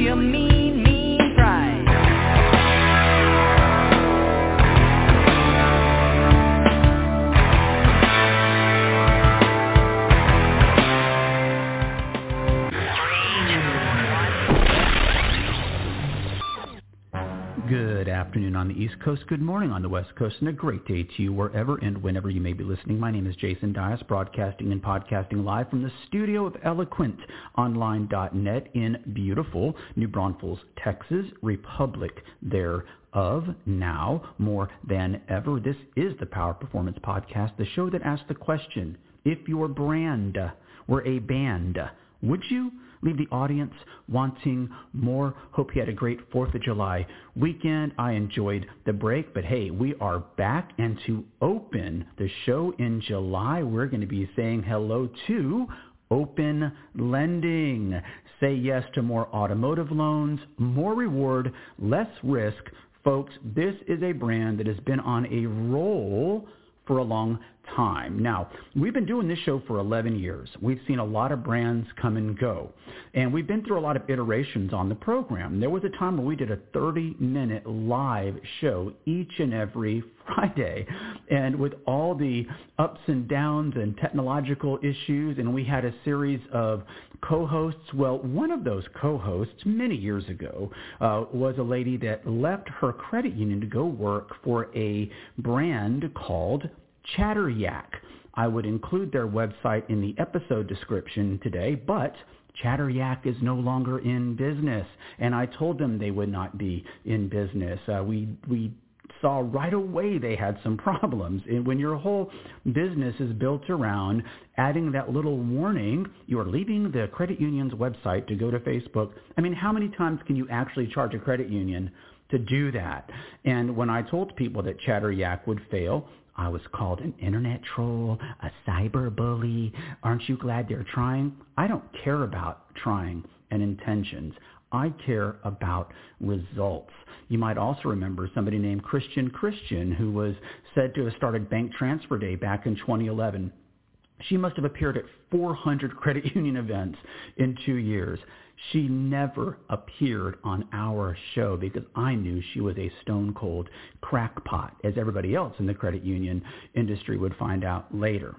you mean, afternoon on the East Coast, good morning on the West Coast, and a great day to you wherever and whenever you may be listening. My name is Jason Dias, broadcasting and podcasting live from the studio of eloquentonline.net in beautiful New Braunfels, Texas, Republic there of Now, more than ever, this is the Power Performance Podcast, the show that asks the question, if your brand were a band, would you leave the audience wanting more. Hope you had a great 4th of July weekend. I enjoyed the break, but hey, we are back and to open the show in July, we're going to be saying hello to Open Lending. Say yes to more automotive loans, more reward, less risk. Folks, this is a brand that has been on a roll for a long time. Now, we've been doing this show for 11 years. We've seen a lot of brands come and go. And we've been through a lot of iterations on the program. There was a time where we did a 30-minute live show each and every Friday. And with all the ups and downs and technological issues, and we had a series of co-hosts. Well, one of those co-hosts many years ago uh, was a lady that left her credit union to go work for a brand called Chatteryak. I would include their website in the episode description today, but Chatteryak is no longer in business, and I told them they would not be in business. Uh, we we saw right away they had some problems. And when your whole business is built around adding that little warning, you're leaving the credit union's website to go to Facebook. I mean, how many times can you actually charge a credit union to do that? And when I told people that Chatteryak would fail, I was called an internet troll, a cyber bully. Aren't you glad they're trying? I don't care about trying and intentions. I care about results. You might also remember somebody named Kristen Christian who was said to have started Bank Transfer Day back in 2011. She must have appeared at 400 credit union events in two years. She never appeared on our show because I knew she was a stone cold crackpot, as everybody else in the credit union industry would find out later.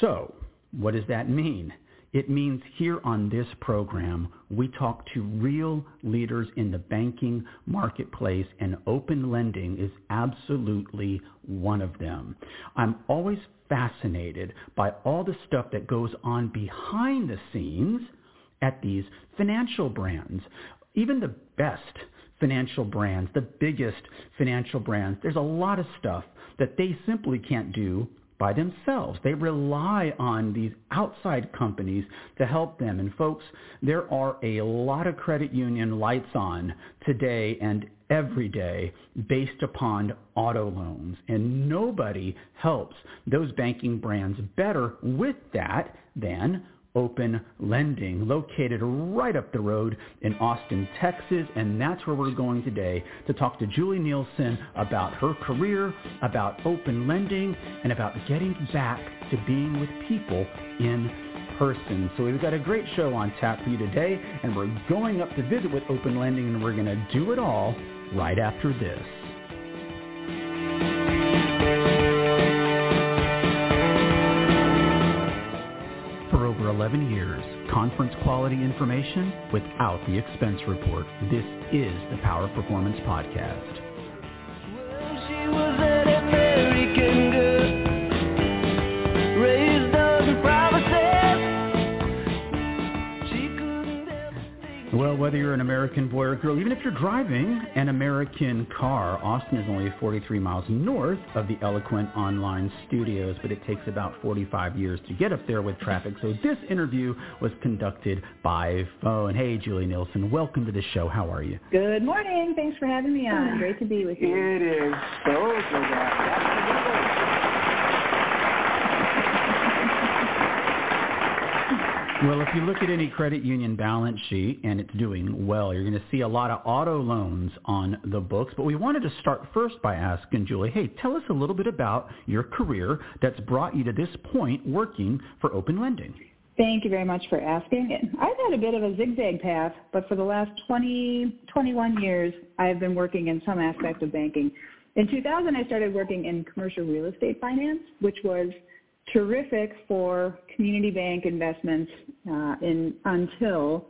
So, what does that mean? It means here on this program, we talk to real leaders in the banking marketplace, and open lending is absolutely one of them. I'm always fascinated by all the stuff that goes on behind the scenes – at these financial brands. Even the best financial brands, the biggest financial brands, there's a lot of stuff that they simply can't do by themselves. They rely on these outside companies to help them. And folks, there are a lot of credit union lights on today and every day based upon auto loans. And nobody helps those banking brands better with that than Open Lending, located right up the road in Austin, Texas. And that's where we're going today to talk to Julie Nielsen about her career, about open lending, and about getting back to being with people in person. So we've got a great show on tap for you today, and we're going up to visit with Open Lending, and we're going to do it all right after this. Over 11 years, conference quality information without the expense report. This is the Power Performance Podcast. Whether you're an American boy or girl, even if you're driving an American car, Austin is only 43 miles north of the Eloquent Online Studios, but it takes about 45 years to get up there with traffic. So this interview was conducted by phone. Hey, Julie Nielsen, welcome to the show. How are you? Good morning. Thanks for having me on. Great to be with you. It is so good. Well, if you look at any credit union balance sheet and it's doing well, you're going to see a lot of auto loans on the books. But we wanted to start first by asking Julie, hey, tell us a little bit about your career that's brought you to this point working for Open Lending. Thank you very much for asking. I've had a bit of a zigzag path, but for the last 20, 21 years, I've been working in some aspect of banking. In 2000, I started working in commercial real estate finance, which was terrific for community bank investments uh, in until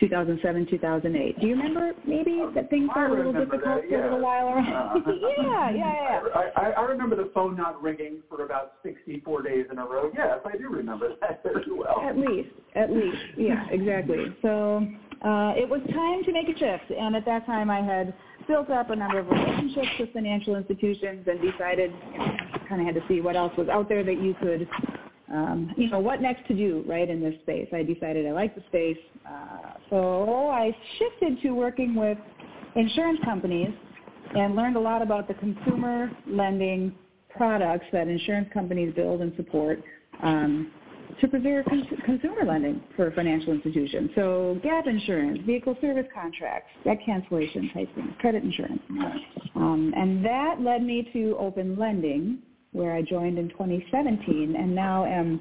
2007, 2008. Do you remember maybe that things got a little difficult that, yeah. for a little while? Uh, yeah, yeah, yeah. I, I, I remember the phone not ringing for about 64 days in a row. Yes, I do remember that very well. At least, at least, yeah, exactly. So uh, it was time to make a shift, and at that time I had built up a number of relationships with financial institutions and decided, you know, kind of had to see what else was out there that you could um, you know, what next to do, right, in this space. I decided I liked the space. Uh, so I shifted to working with insurance companies and learned a lot about the consumer lending products that insurance companies build and support um, to preserve cons- consumer lending for financial institutions. So gap insurance, vehicle service contracts, debt cancellation type things, credit insurance. Um, and that led me to open lending, where I joined in 2017 and now am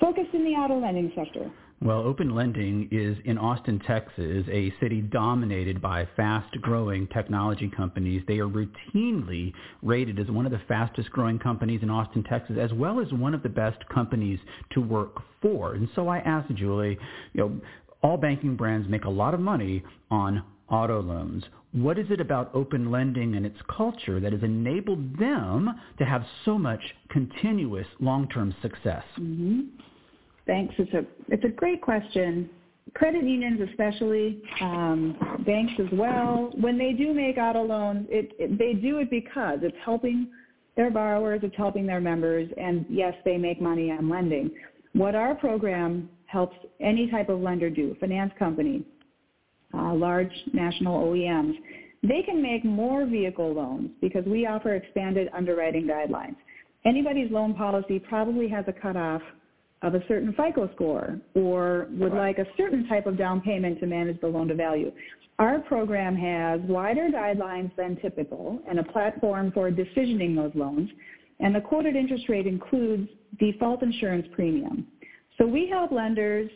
focused in the auto lending sector. Well, Open Lending is in Austin, Texas, a city dominated by fast-growing technology companies. They are routinely rated as one of the fastest-growing companies in Austin, Texas, as well as one of the best companies to work for. And so I asked Julie, you know, all banking brands make a lot of money on auto loans. What is it about open lending and its culture that has enabled them to have so much continuous long-term success? Mm-hmm. Thanks. It's a it's a great question. Credit unions, especially um, banks as well, when they do make auto loans, it, it, they do it because it's helping their borrowers, it's helping their members, and yes, they make money on lending. What our program helps any type of lender do, finance company, uh, large national OEMs, they can make more vehicle loans because we offer expanded underwriting guidelines. Anybody's loan policy probably has a cutoff of a certain FICO score or would like a certain type of down payment to manage the loan to value. Our program has wider guidelines than typical and a platform for decisioning those loans. And the quoted interest rate includes default insurance premium. So we help lenders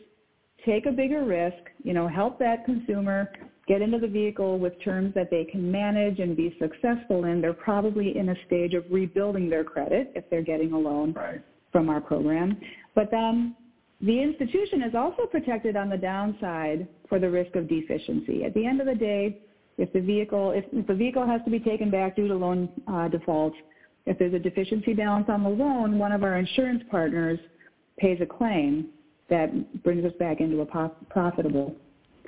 take a bigger risk, you know, help that consumer get into the vehicle with terms that they can manage and be successful in. They're probably in a stage of rebuilding their credit if they're getting a loan Right. from our program. But um, the institution is also protected on the downside for the risk of deficiency. At the end of the day, if the vehicle if, if the vehicle has to be taken back due to loan uh, default, if there's a deficiency balance on the loan, one of our insurance partners pays a claim that brings us back into a profitable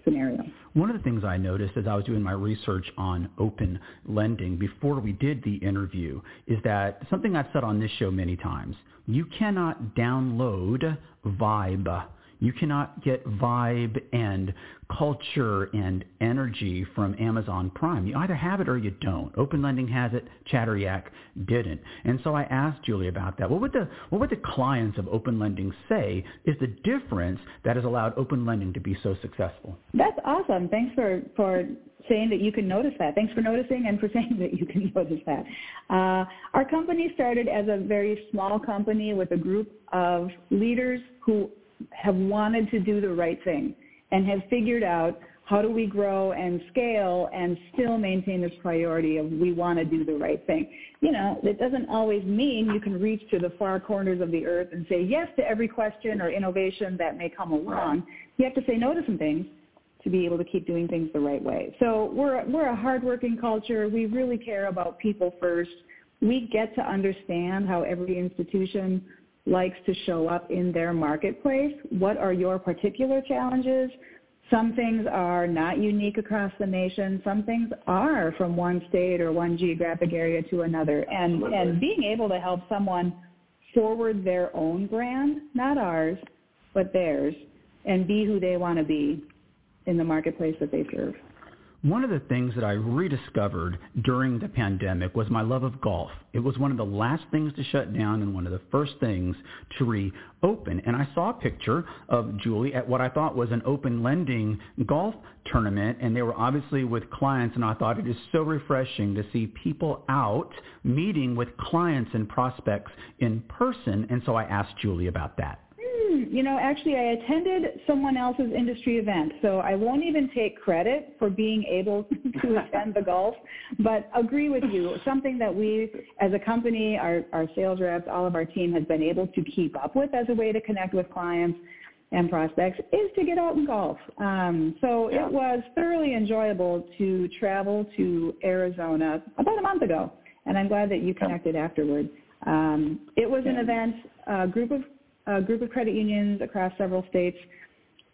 scenario. One of the things I noticed as I was doing my research on open lending before we did the interview is that something I've said on this show many times, you cannot download Vibe. You cannot get vibe and culture and energy from Amazon Prime. You either have it or you don't. Open Lending has it, Chatteryak didn't. And so I asked Julie about that. What would the what would the clients of Open Lending say is the difference that has allowed Open Lending to be so successful? That's awesome. Thanks for, for saying that you can notice that. Thanks for noticing and for saying that you can notice that. Uh, our company started as a very small company with a group of leaders who have wanted to do the right thing and have figured out how do we grow and scale and still maintain this priority of we want to do the right thing. You know, it doesn't always mean you can reach to the far corners of the earth and say yes to every question or innovation that may come along. You have to say no to some things to be able to keep doing things the right way. So we're we're a hardworking culture. We really care about people first. We get to understand how every institution likes to show up in their marketplace. What are your particular challenges? Some things are not unique across the nation. Some things are from one state or one geographic area to another. And and being able to help someone forward their own brand, not ours, but theirs, and be who they want to be in the marketplace that they serve. One of the things that I rediscovered during the pandemic was my love of golf. It was one of the last things to shut down and one of the first things to reopen. And I saw a picture of Julie at what I thought was an open lending golf tournament, and they were obviously with clients, and I thought it is so refreshing to see people out meeting with clients and prospects in person. And so I asked Julie about that. Didn't. You know, actually, I attended someone else's industry event, so I won't even take credit for being able to attend the golf. But agree with you, something that we, as a company, our, our sales reps, all of our team has been able to keep up with as a way to connect with clients and prospects is to get out and golf. Um, so yeah. it was thoroughly enjoyable to travel to Arizona about a month ago, and I'm glad that you connected yeah. afterwards. Um, it was an event, a group of a group of credit unions across several states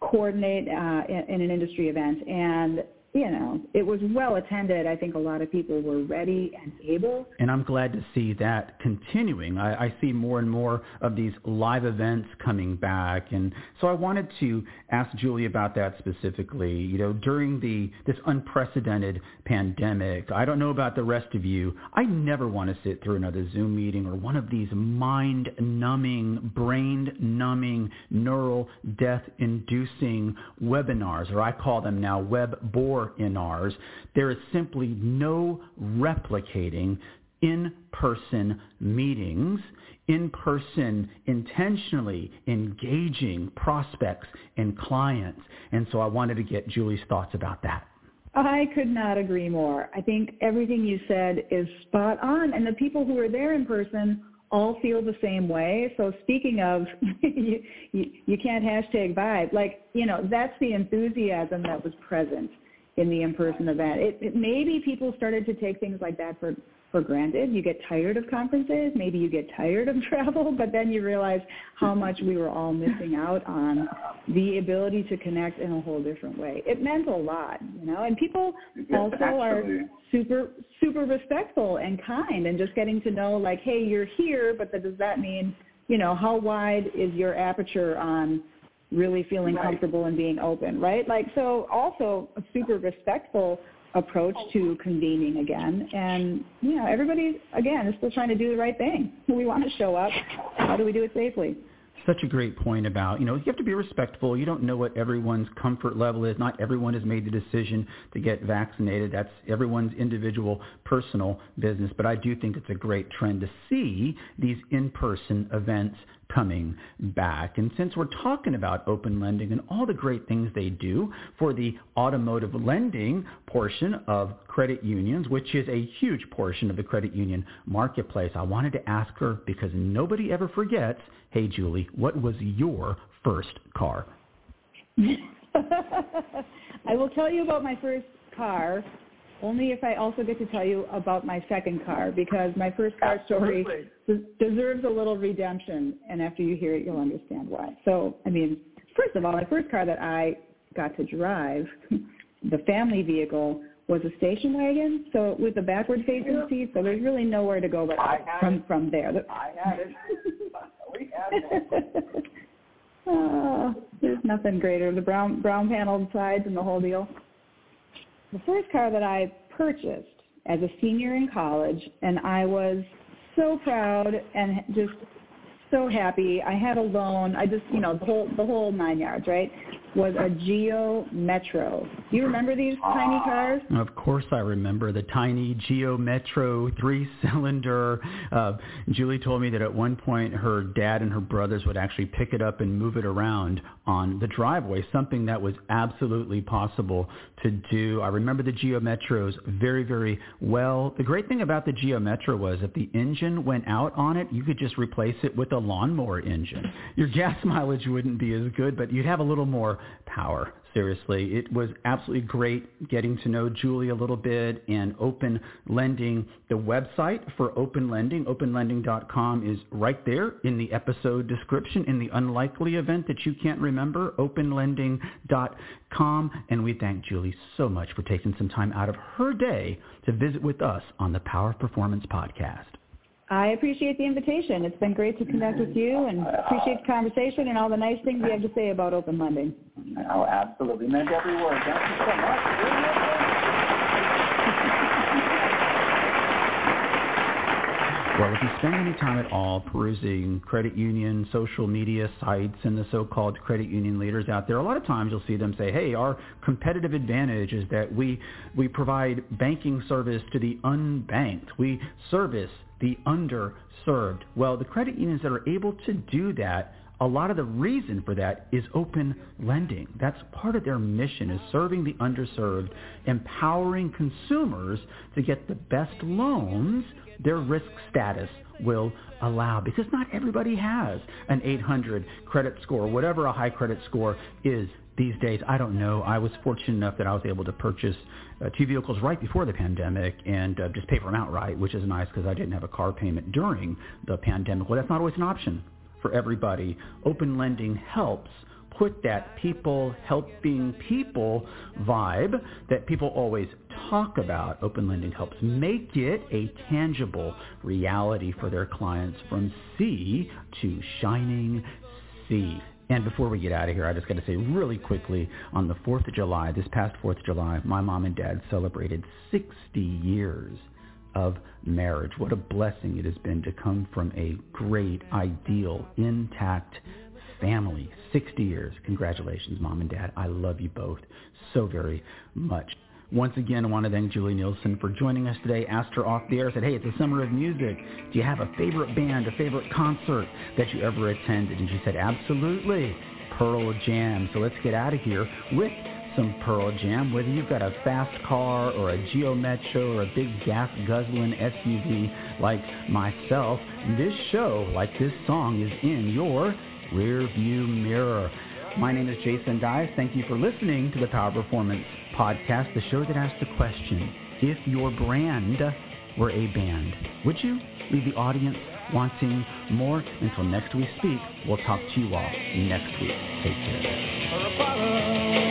coordinate uh, in, in an industry event, and you know, it was well attended. I think a lot of people were ready and able. And I'm glad to see that continuing. I, I see more and more of these live events coming back. And so I wanted to ask Julie about that specifically. You know, during the this unprecedented pandemic, I don't know about the rest of you. I never want to sit through another Zoom meeting or one of these mind-numbing, brain-numbing, neural death-inducing webinars, or I call them now web board in ours. There is simply no replicating in-person meetings, in-person intentionally engaging prospects and clients. And so I wanted to get Julie's thoughts about that. I could not agree more. I think everything you said is spot on. And the people who are there in person all feel the same way. So speaking of, you, you, you can't hashtag vibe, like, you know, that's the enthusiasm that was present in the in-person event. It, it, maybe people started to take things like that for for granted. You get tired of conferences, maybe you get tired of travel, but then you realize how much we were all missing out on the ability to connect in a whole different way. It meant a lot, you know, and people also are super super respectful and kind and just getting to know like, hey, you're here, but that, does that mean, you know, how wide is your aperture on really feeling right. comfortable and being open, right? Like so also a super respectful approach to convening again. And, you know, everybody, again, is still trying to do the right thing. We want to show up. How do we do it safely? Such a great point about, you know, you have to be respectful. You don't know what everyone's comfort level is. Not everyone has made the decision to get vaccinated. That's everyone's individual personal business. But I do think it's a great trend to see these in-person events coming back. And since we're talking about open lending and all the great things they do for the automotive lending portion of credit unions, which is a huge portion of the credit union marketplace, I wanted to ask her because nobody ever forgets, hey Julie, what was your first car? I will tell you about my first car only if I also get to tell you about my second car because my first car story deserves a little redemption and after you hear it you'll understand why. So, I mean, first of all, my first car that I got to drive, the family vehicle was a station wagon, so with a backward facing seat, so there's really nowhere to go but from it. from there. I had it. we had it. uh, there's nothing greater. The brown brown paneled sides and the whole deal the first car that I purchased as a senior in college, and I was so proud and just so happy. I had a loan. I just, you know, the whole the whole nine yards, right? Was a Geo Metro. Do you remember these tiny cars? Of course I remember the tiny Geo Metro three-cylinder. Uh, Julie told me that at one point her dad and her brothers would actually pick it up and move it around on the driveway, something that was absolutely possible to do. I remember the Geo Metros very, very well. The great thing about the Geo Metro was if the engine went out on it, you could just replace it with a lawnmower engine. Your gas mileage wouldn't be as good, but you'd have a little more power. Seriously, it was absolutely great getting to know Julie a little bit and Open Lending. The website for Open Lending, openlending.com, is right there in the episode description. In the unlikely event that you can't remember, openlending.com. And we thank Julie so much for taking some time out of her day to visit with us on the Power of Performance Podcast. I appreciate the invitation. It's been great to connect with you and appreciate the conversation and all the nice things you have to say about open lending. Oh, absolutely. Meant every word. Thank you so much. Well, if you spend any time at all perusing credit union social media sites and the so-called credit union leaders out there, a lot of times you'll see them say, hey, our competitive advantage is that we, we provide banking service to the unbanked. We service the underserved. Well, the credit unions that are able to do that a lot of the reason for that is open lending. That's part of their mission is serving the underserved, empowering consumers to get the best loans their risk status will allow because not everybody has an 800 credit score, whatever a high credit score is these days. I don't know. I was fortunate enough that I was able to purchase uh, two vehicles right before the pandemic and uh, just pay for them outright, which is nice because I didn't have a car payment during the pandemic. Well, that's not always an option for everybody. Open lending helps put that people helping people vibe that people always talk about. Open lending helps make it a tangible reality for their clients from sea to shining sea. And before we get out of here, I just got to say really quickly, on the 4th of July, this past 4th of July, my mom and dad celebrated 60 years of marriage. What a blessing it has been to come from a great, ideal, intact family. 60 years. Congratulations, mom and dad. I love you both so very much. Once again, I want to thank Julie Nielsen for joining us today. Asked her off the air, said, hey, it's a summer of music. Do you have a favorite band, a favorite concert that you ever attended? And she said, absolutely, Pearl Jam. So let's get out of here with some Pearl Jam, whether you've got a fast car or a Geo Metro or a big gas guzzling SUV like myself, this show, like this song, is in your rear view mirror. My name is Jason Dias. Thank you for listening to the Power Performance Podcast, the show that asks the question, if your brand were a band, would you leave the audience wanting more? Until next we speak, we'll talk to you all next week. Take care.